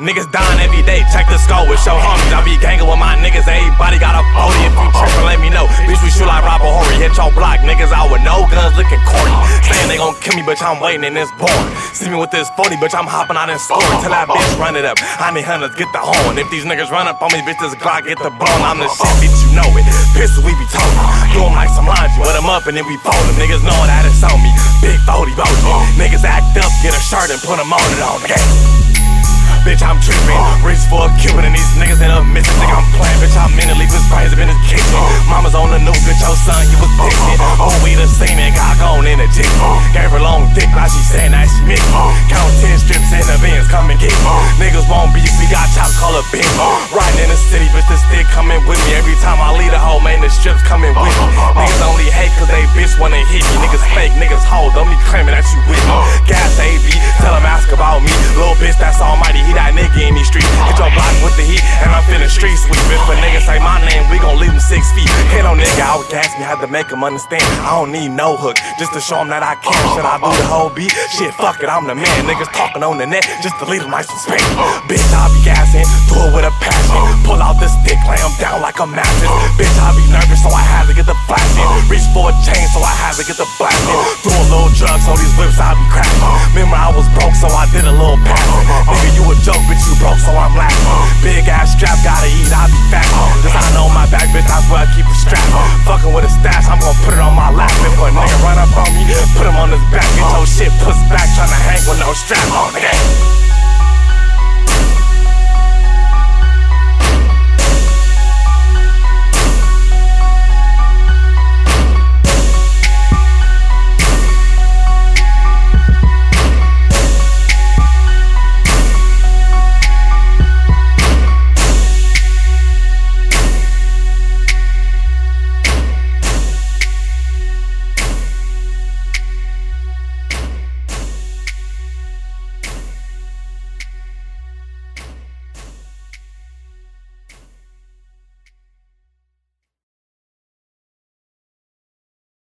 Niggas dying every day, check the score with show homies. I be gangin' with my niggas, everybody got a 40. If you trippin', let me know. Bitch, we shoot like Robert Horry. Hit your block, niggas out with no guns looking corny. Saying they gon' kill me, bitch, I'm waiting in this born. See me with this 40, bitch, I'm hopping out and scoring. Till that bitch run it up. I need hunters, get the horn. If these niggas run up on me, bitch, this Glock get the bone. I'm the shit, bitch, you know it. Pistol, we be toting. Do 'em like some laundry, put 'em up and then we fold 'em. Niggas know that it's on me. Big 40 boat. Niggas act up, get a shirt and put 'em on it. Bitch, I'm Reach for a Cuban and these niggas end up missing. Think I'm playing, bitch, I'm mentally his brains in his kitchen. Mama's on the news, bitch, your son, he was dissing. Oh, we the same and got gone in the gym. Gave her long dick, now she saying that she mixed. Count 10 strips in the bins, come and get. Niggas won't beef, we got chops, call a bitch. Riding in the city, bitch, the stick coming with me. Every time I leave the hole, man, the strips coming with me. Niggas only hate cause they bitch wanna hit me. Niggas fake, niggas hold, don't be claiming that you with me. Gas AB, street sweep. If a nigga say my name, we gon' leave him six feet. Hit on nigga, I would gas me, had to make him understand. I don't need no hook, just to show him that I can. Should I do the whole beat? Shit, fuck it, I'm the man. Niggas talking on the net, just to leave him like some. Bitch, I be gassing, do it with a passion. Pull out the stick, lay him down like a mattress. Bitch, I be nervous, so I had to get the flashing. Reach for a chain, so I had to get the blasting. Do a little drugs, so these whips I be cracking. Remember, I was broke, so I did a little passing. Nigga, you a joke, bitch, you broke, so I'm laughing. strap. Fucking with a stash, I'm gonna put it on my lap. If a nigga run up on me, put him on his back. Get your shit pushed back, tryna hang with no strap. Okay.